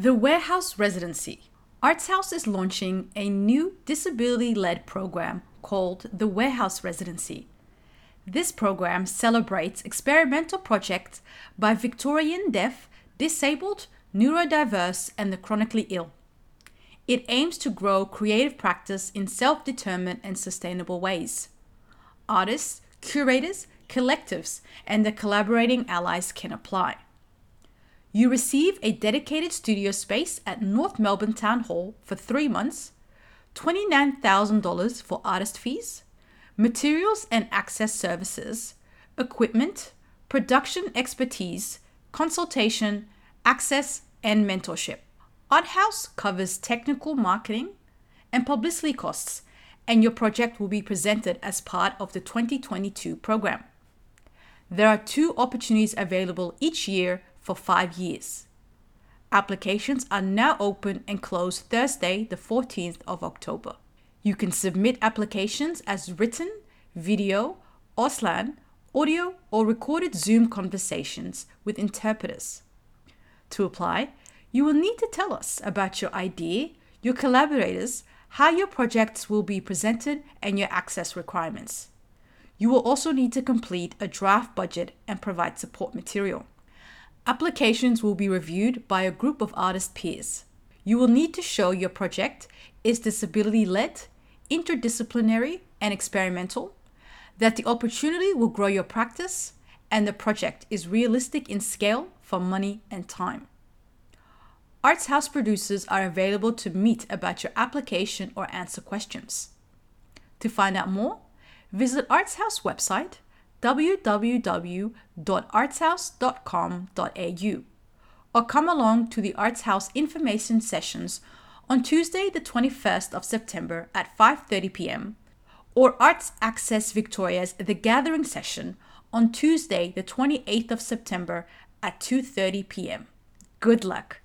The Warehouse Residency. Arts House is launching a new disability led program called the Warehouse Residency. This program celebrates experimental projects by Victorian deaf, disabled, neurodiverse, and the chronically ill. It aims to grow creative practice in self determined and sustainable ways. Artists, curators, collectives, and the collaborating allies can apply. You receive a dedicated studio space at North Melbourne Town Hall for three months, $29,000 for artist fees, materials and access services, equipment, production expertise, consultation, access, and mentorship. Art House covers technical marketing and publicity costs, and your project will be presented as part of the 2022 program. There are two opportunities available each year for five years. Applications are now open and close Thursday, the 14th of October. You can submit applications as written, video, Auslan, audio, or recorded Zoom conversations with interpreters. To apply, you will need to tell us about your idea, your collaborators, how your projects will be presented, and your access requirements. You will also need to complete a draft budget and provide support material. Applications will be reviewed by a group of artist peers. You will need to show your project is disability led, interdisciplinary, and experimental, that the opportunity will grow your practice, and the project is realistic in scale for money and time. Arts House producers are available to meet about your application or answer questions. To find out more, visit Arts House website www.artshouse.com.au or come along to the Arts House information sessions on Tuesday the 21st of September at 5:30 p.m. or Arts Access Victoria's The Gathering session on Tuesday the 28th of September at 2:30 p.m. Good luck.